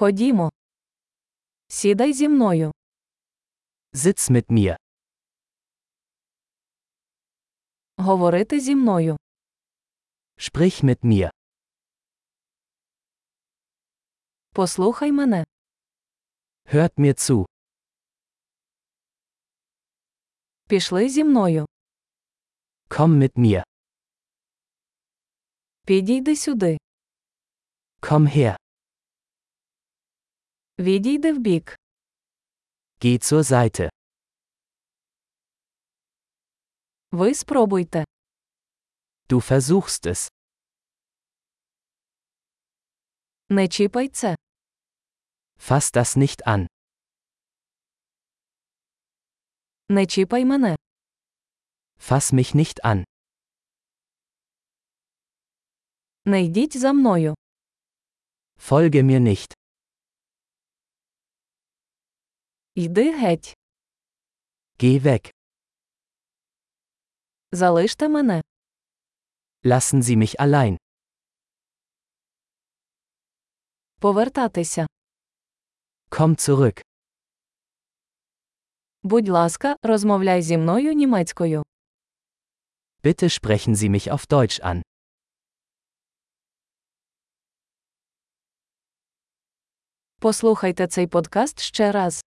Ходімо. Сідай зі мною. Sitz mit mir. Говорити зі мною. Sprich mit mir. Послухай мене. Hört mir zu. Пішли зі мною. Komm mit mir. Підійди сюди. Komm her. Відійди вбік. Geh zur Seite. Ви спробуйте. Du versuchst es. Не чіпай це. Fass das nicht an. Не чіпай мене. Fass mich nicht an. Не йдіть за мною. Folge mir nicht. Йди геть. Geh weg. Залиште мене. Lassen Sie mich allein. Повертатися. Komm zurück. Будь ласка, розмовляй зі мною німецькою. Bitte sprechen Sie mich auf Deutsch an. Послухайте цей подкаст ще раз.